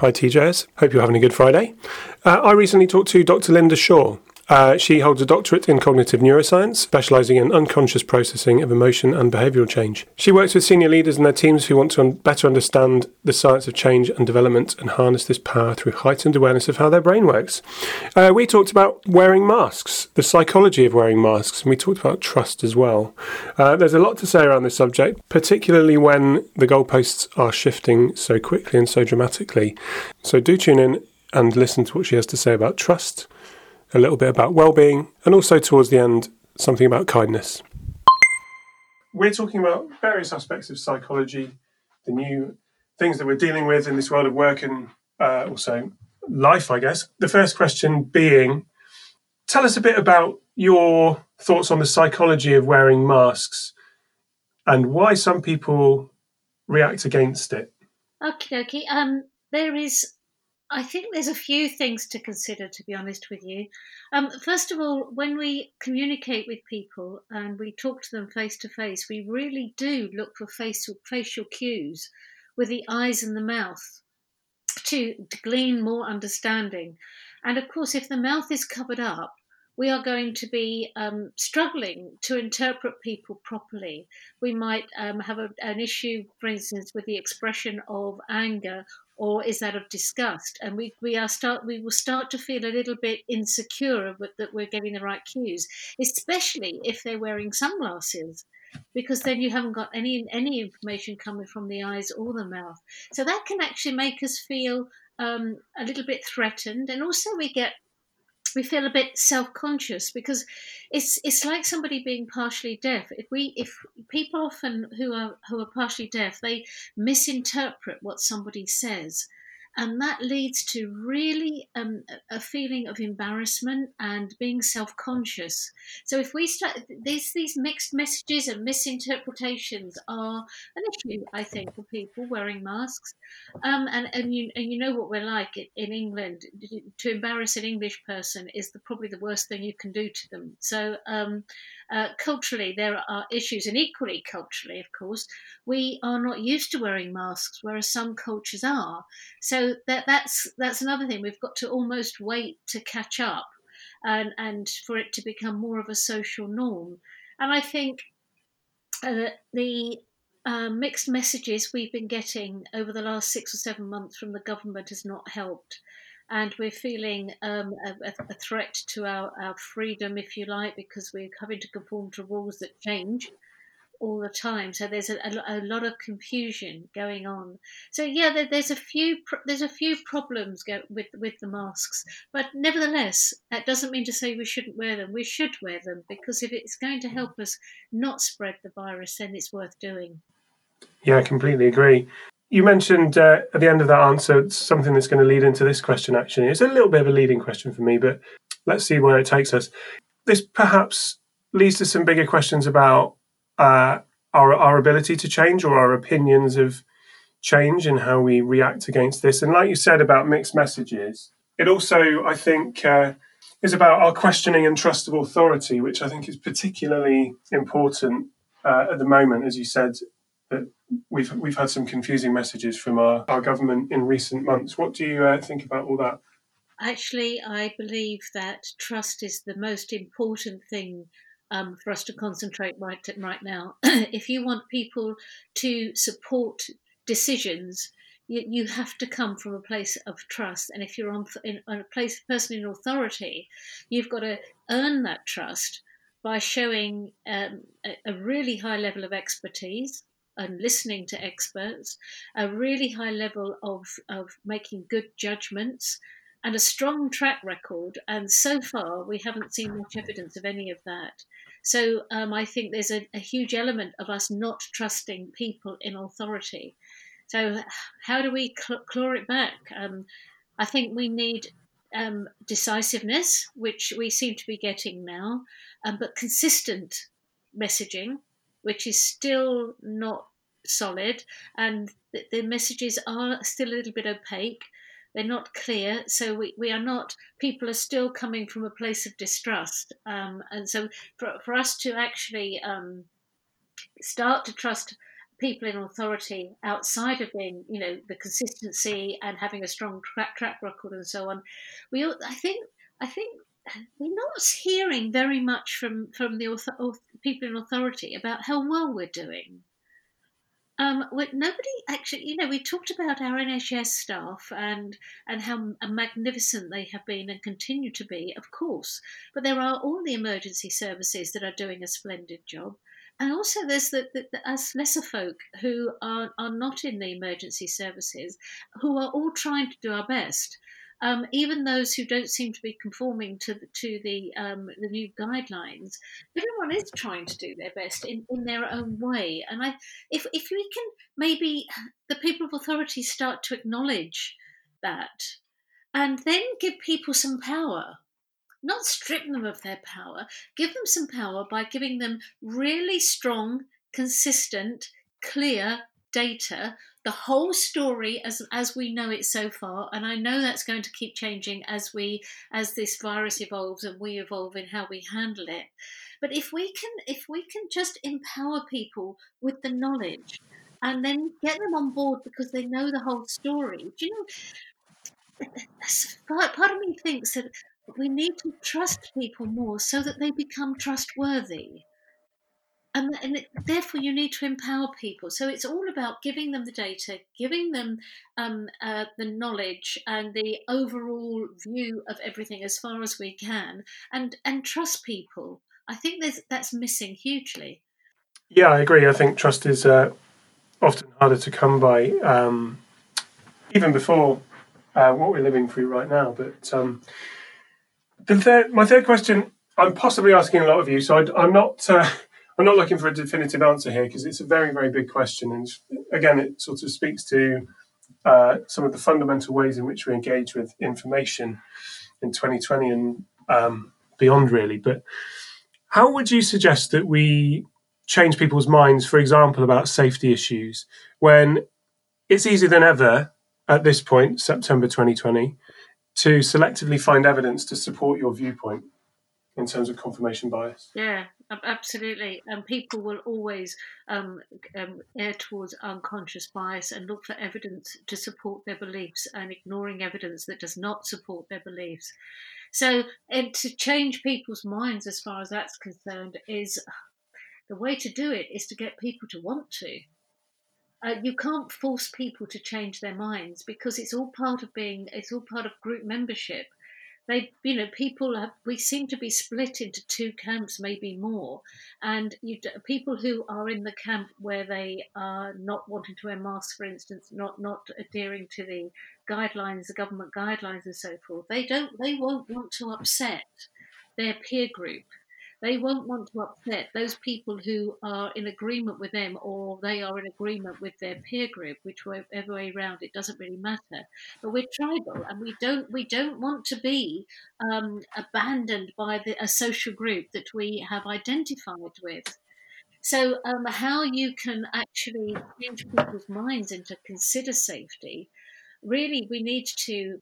Hi, TJS. Hope you're having a good Friday. Uh, I recently talked to Dr. Linda Shaw, uh, she holds a doctorate in cognitive neuroscience, specializing in unconscious processing of emotion and behavioral change. She works with senior leaders and their teams who want to un- better understand the science of change and development and harness this power through heightened awareness of how their brain works. Uh, we talked about wearing masks, the psychology of wearing masks, and we talked about trust as well. Uh, there's a lot to say around this subject, particularly when the goalposts are shifting so quickly and so dramatically. So do tune in and listen to what she has to say about trust a little bit about well-being, and also towards the end, something about kindness. We're talking about various aspects of psychology, the new things that we're dealing with in this world of work and uh, also life, I guess. The first question being, tell us a bit about your thoughts on the psychology of wearing masks and why some people react against it. Okay, okay. Um, there is I think there's a few things to consider, to be honest with you. Um, first of all, when we communicate with people and we talk to them face to face, we really do look for facial, facial cues with the eyes and the mouth to, to glean more understanding. And of course, if the mouth is covered up, we are going to be um, struggling to interpret people properly. We might um, have a, an issue, for instance, with the expression of anger or is that of disgust? And we, we are start we will start to feel a little bit insecure that we're getting the right cues, especially if they're wearing sunglasses, because then you haven't got any any information coming from the eyes or the mouth. So that can actually make us feel um, a little bit threatened, and also we get we feel a bit self-conscious because it's it's like somebody being partially deaf. If we if people often who are who are partially deaf they misinterpret what somebody says and that leads to really um, a feeling of embarrassment and being self-conscious. So if we start these these mixed messages and misinterpretations are an issue, I think, for people wearing masks. Um, and and you and you know what we're like in England. To embarrass an English person is the, probably the worst thing you can do to them. So um, uh, culturally, there are issues, and equally culturally, of course, we are not used to wearing masks, whereas some cultures are. So that that's that's another thing. We've got to almost wait to catch up, and and for it to become more of a social norm. And I think uh, the uh, mixed messages we've been getting over the last six or seven months from the government has not helped and we're feeling um, a, a, threat to our, our freedom, if you like, because we're having to conform to rules that change all the time. So there's a, a, a lot of confusion going on. So yeah, there, there's a few there's a few problems go, with with the masks, but nevertheless, that doesn't mean to say we shouldn't wear them. We should wear them because if it's going to help us not spread the virus, then it's worth doing. Yeah, I completely agree. You mentioned uh, at the end of that answer something that's going to lead into this question, actually. It's a little bit of a leading question for me, but let's see where it takes us. This perhaps leads to some bigger questions about uh, our, our ability to change or our opinions of change and how we react against this. And like you said about mixed messages, it also, I think, uh, is about our questioning and trust of authority, which I think is particularly important uh, at the moment, as you said, that we've we've had some confusing messages from our, our government in recent months. What do you uh, think about all that? Actually, I believe that trust is the most important thing um, for us to concentrate right right now. if you want people to support decisions, you, you have to come from a place of trust. And if you're on, in, on a place person in authority, you've got to earn that trust by showing um, a, a really high level of expertise and listening to experts, a really high level of, of making good judgments, and a strong track record. And so far, we haven't seen much evidence of any of that. So um, I think there's a, a, huge element of us not trusting people in authority. So, how do we cl- claw it back? Um, I think we need um, decisiveness, which we seem to be getting now, um, but consistent messaging which is still not solid, and the, the messages are still a little bit opaque. They're not clear, so we, we are not. People are still coming from a place of distrust, um, and so for, for us to actually um, start to trust people in authority outside of being, you know, the consistency and having a strong track, track record and so on. We, I think, I think we're not hearing very much from from the author, people in authority about how well we're doing. Um, nobody actually, you know, we talked about our NHS staff and and how magnificent they have been and continue to be, of course. But there are all the emergency services that are doing a splendid job, and also there's the, the, the us lesser folk who are are not in the emergency services, who are all trying to do our best um, even those who don't seem to be conforming to the, to the um, the new guidelines, everyone is trying to do their best in, in their own way. And I, if if we can maybe the people of authority start to acknowledge that, and then give people some power. Not strip them of their power, give them some power by giving them really strong, consistent, clear data the whole story as as we know it so far and i know that's going to keep changing as we as this virus evolves and we evolve in how we handle it. But if we can if we can just empower people with the knowledge and then get them on board because they know the whole story do you know part, part of me thinks that we need to trust people more so that they become trustworthy and, and therefore you need to empower people. So it's all about giving them the data giving them um, uh, the knowledge and the overall view of everything as far as we can and and trust people. I think that's missing hugely. Yeah i agree. I think trust is uh, often harder to come by um, even before uh, what we're living through right now. But um, the third, my third question i'm possibly asking a lot of you so I, i'm not uh, I'm not looking for a definitive answer here because it's a very, very big question. And again, it sort of speaks to uh, some of the fundamental ways in which we engage with information in 2020 and um, beyond, really. But how would you suggest that we change people's minds, for example, about safety issues when it's easier than ever at this point, September 2020, to selectively find evidence to support your viewpoint? In terms of confirmation bias. Yeah, absolutely. And people will always um, um, err towards unconscious bias and look for evidence to support their beliefs and ignoring evidence that does not support their beliefs. So, and to change people's minds as far as that's concerned is the way to do it is to get people to want to. Uh, you can't force people to change their minds because it's all part of being, it's all part of group membership they you know people have we seem to be split into two camps maybe more. And you people who are in the camp where they are not wanting to wear masks for instance not not adhering to the guidelines the government guidelines and so forth they don't they won't want to upset their peer group they won't want to upset those people who are in agreement with them or they are in agreement with their peer group, which whichever way around it doesn't really matter. But we're tribal and we don't we don't want to be um, abandoned by the, a social group that we have identified with. So, um, how you can actually change people's minds and to consider safety, really, we need to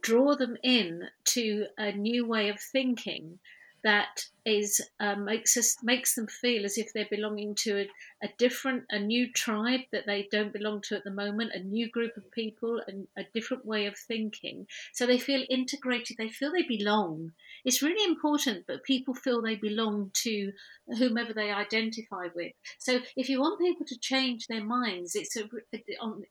draw them in to a new way of thinking that is um, makes us makes them feel as if they're belonging to a, a, different, a new tribe that they don't belong to at the moment, a new group of people, and a different way of thinking. So they feel integrated. They feel they belong. It's really important that people feel they belong to whomever they identify with. So if you want people to change their minds, it's a,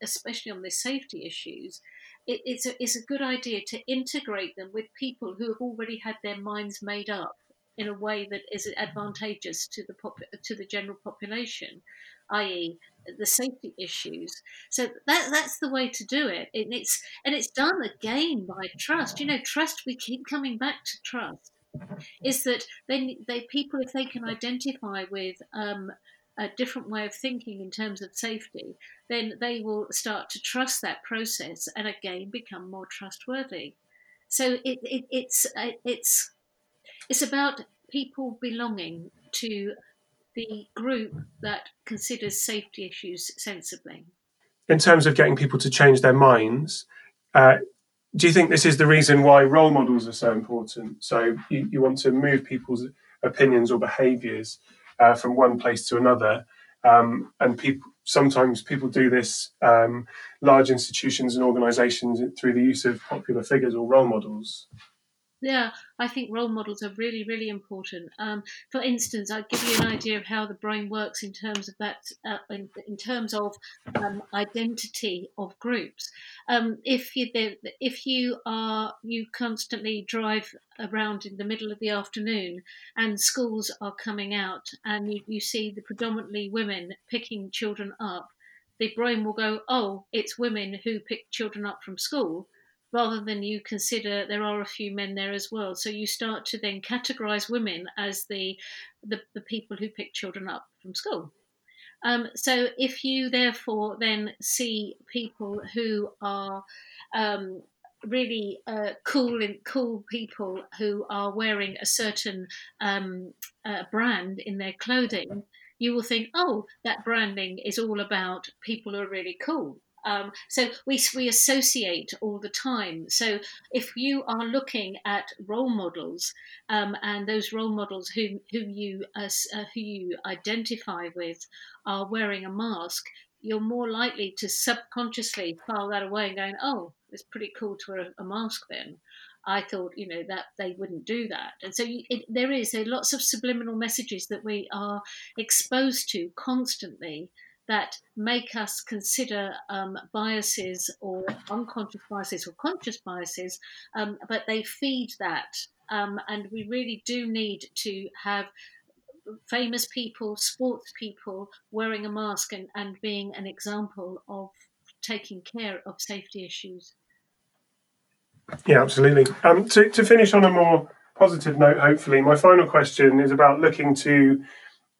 especially on the safety issues it, it's, a, it's a good idea to integrate them with people who have already had their minds made up in a way that is advantageous to the pop- to the general population, i.e., the safety issues. So that that's the way to do it. And it's and it's done again by trust. You know, trust. We keep coming back to trust. Is that they they people if they can identify with um, a different way of thinking in terms of safety, then they will start to trust that process and again become more trustworthy. So it, it, it's uh, it's it's about people belonging to the group that considers safety issues sensibly. In terms of getting people to change their minds, uh, do you think this is the reason why role models are so important? So you, you want to move people's opinions or behaviours uh, from one place to another. Um, and people sometimes people do this um, large institutions and organisations through the use of popular figures or role models. Yeah, I think role models are really, really important. Um, for instance, I'll give you an idea of how the brain works in terms of that, uh, in, in, terms of um, identity of groups. Um, if you if you are you constantly drive around in the middle of the afternoon and schools are coming out and you, you see the predominantly women picking children up, the brain will go, oh, it's women who pick children up from school rather than you consider there are a few men there as well. So you start to then categorize women as the, the, the people who pick children up from school. Um, so if you therefore then see people who are um, really uh, cool and cool people who are wearing a certain um, uh, brand in their clothing, you will think, oh, that branding is all about people who are really cool. Um, so we, we associate all the time. So if you are looking at role models um, and those role models who, who, you, uh, uh, who you identify with are wearing a mask, you're more likely to subconsciously file that away and going, oh, it's pretty cool to wear a, mask then. I thought, you know, that they wouldn't do that. And so it, there is there lots of subliminal messages that we are exposed to constantly that make us consider um, biases or unconscious biases or conscious biases, um, but they feed that. Um, and we really do need to have famous people, sports people wearing a mask and, and being an example of taking care of safety issues. Yeah, absolutely. Um, to, to finish on a more positive note, hopefully, my final question is about looking to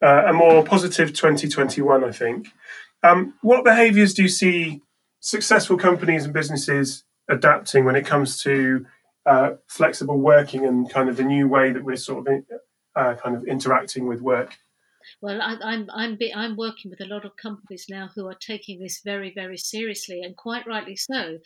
uh, a more positive 2021, I think. Um, what behaviours do you see successful companies and businesses adapting when it comes to uh, flexible working and kind of the new way that we're sort of in, uh, kind of interacting with work? Well, I, I'm I'm I'm working with a lot of companies now who are taking this very very seriously, and quite rightly so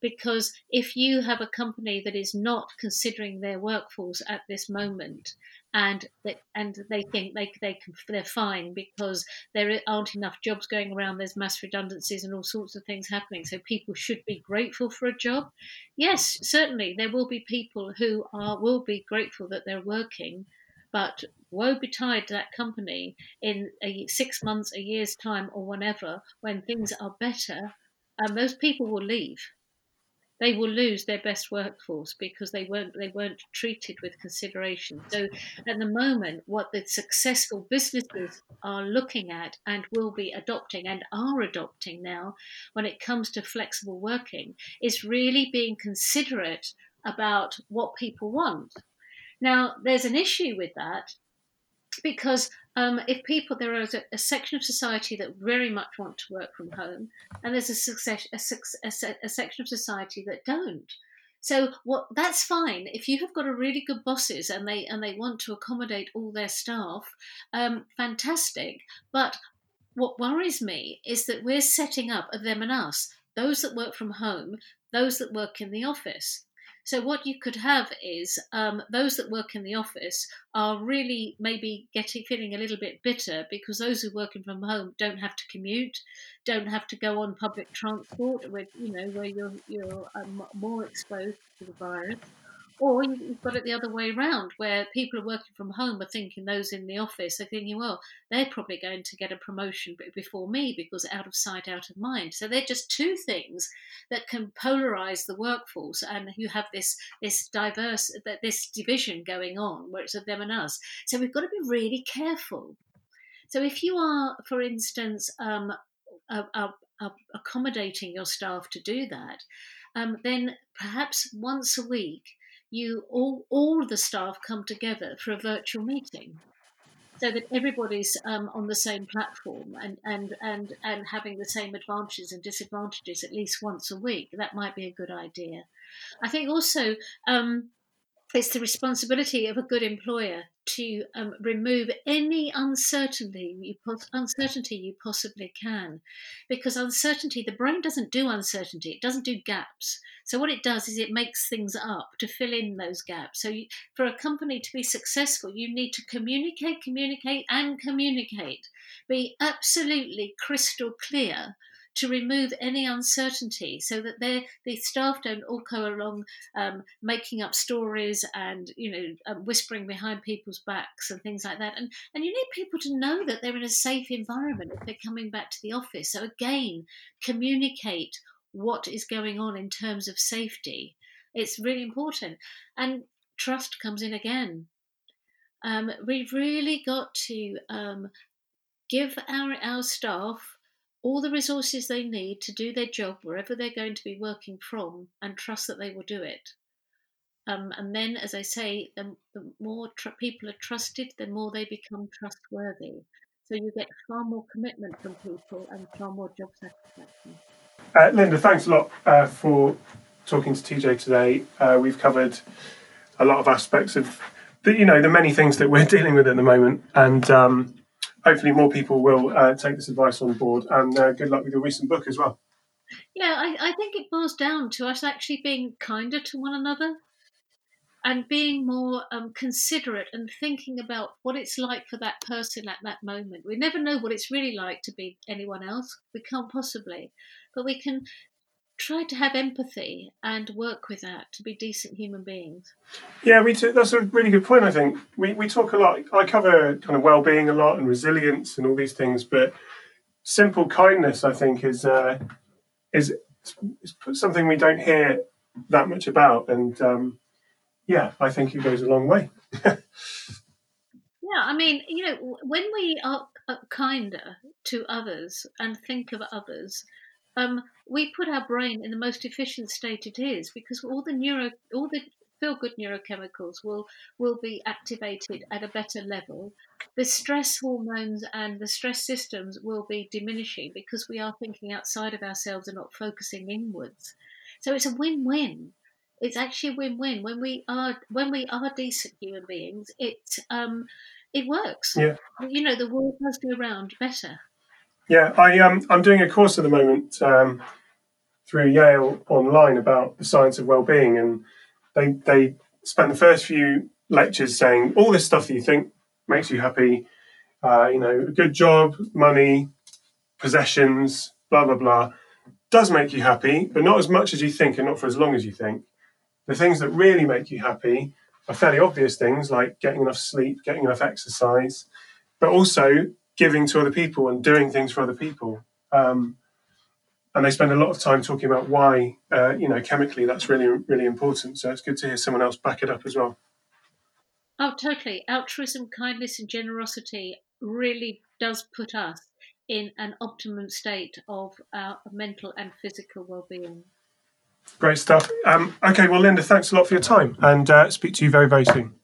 because if you have a company that is not considering their workforce at this moment and they, and they think they, they can, they're fine because there aren't enough jobs going around there's mass redundancies and all sorts of things happening. So people should be grateful for a job. Yes certainly there will be people who are will be grateful that they're working but woe betide that company in a six months a year's time or whenever when things are better and people will leave they will lose their best workforce because they weren't they weren't treated with consideration. So at the moment, what the successful businesses are looking at and will be adopting and are adopting now, when it comes to flexible working, is really being considerate about what people want. Now, there's an issue with that because um, if people there is a, a, section of society that very much want to work from home, and there's a, success, a, a, a section of society that don't. So what that's fine if you have got a really good bosses and they and they want to accommodate all their staff, um, fantastic. But what worries me is that we're setting up a them and us, those that work from home, those that work in the office. So what you could have is um, those that work in the office are really maybe getting feeling a little bit bitter because those who are working from home don't have to commute, don't have to go on public transport, where you know where you're you're um, more exposed to the virus. Or you've got it the other way around, where people are working from home are thinking those in the office are thinking, well, they're probably going to get a promotion before me because out of sight, out of mind. So they're just two things that can polarize the workforce, and you have this this diverse this division going on where it's a them and us. So we've got to be really careful. So if you are, for instance, um, accommodating your staff to do that, um, then perhaps once a week you all all the staff come together for a virtual meeting so that everybody's um, on the same platform and, and, and, and having the same advantages and disadvantages at least once a week. That might be a good idea. I think also um, it's the responsibility of a good employer to um, remove any uncertainty you uncertainty you possibly can, because uncertainty the brain doesn't do uncertainty it doesn't do gaps. So what it does is it makes things up to fill in those gaps. So you, for a company to be successful, you need to communicate, communicate, and communicate. Be absolutely crystal clear to remove any uncertainty so that the staff don't all go along um, making up stories and you know um, whispering behind people's backs and things like that. And and you need people to know that they're in a safe environment if they're coming back to the office. So again communicate what is going on in terms of safety. It's really important. And trust comes in again. Um, we've really got to um, give our, our staff all the resources they need to do their job wherever they're going to be working from and trust that they will do it. Um, and then, as I say, the, the more tr- people are trusted, the more they become trustworthy. So you get far more commitment from people and far more job satisfaction. Uh, Linda, thanks a lot uh, for talking to TJ today. Uh, we've covered a lot of aspects of the, you know, the many things that we're dealing with at the moment, and um, hopefully more people will uh, take this advice on board. And uh, good luck with your recent book as well. Yeah, I, I think it boils down to us actually being kinder to one another and being more um, considerate and thinking about what it's like for that person at that moment. We never know what it's really like to be anyone else. We can't possibly, but we can try to have empathy and work with that to be decent human beings. Yeah, we t- that's a really good point. I think we, we talk a lot. I cover kind of well being a lot and resilience and all these things, but simple kindness, I think, is uh, is, is something we don't hear that much about, and um, yeah, I think it goes a long way. yeah, I mean, you know, when we are kinder to others and think of others um, we put our brain in the most efficient state it is because all the neuro, all the feel good neurochemicals will will be activated at a better level. The stress hormones and the stress systems will be diminishing because we are thinking outside of ourselves and not focusing inwards. So it's a win-win. It's actually a win-win when we are when we are decent human beings. It um, it works. Yeah. You know, the world does go round better. Yeah, I um, I'm doing a course at the moment um, through Yale online about the science of well-being, and they they spent the first few lectures saying all this stuff that you think makes you happy, uh, you know, a good job, money, possessions, blah blah blah, does make you happy, but not as much as you think, and not for as long as you think. The things that really make you happy are fairly obvious things like getting enough sleep, getting enough exercise, but also giving to other people and doing things for other people. Um, and they spend a lot of time talking about why, uh, you know, chemically that's really, really important. So it's good to hear someone else back it up as well. Oh, totally. Altruism, kindness, and generosity really does put us in an optimum state of our mental and physical well-being. Great stuff. Um, okay, well, Linda, thanks a lot for your time, and uh, speak to you very, very soon.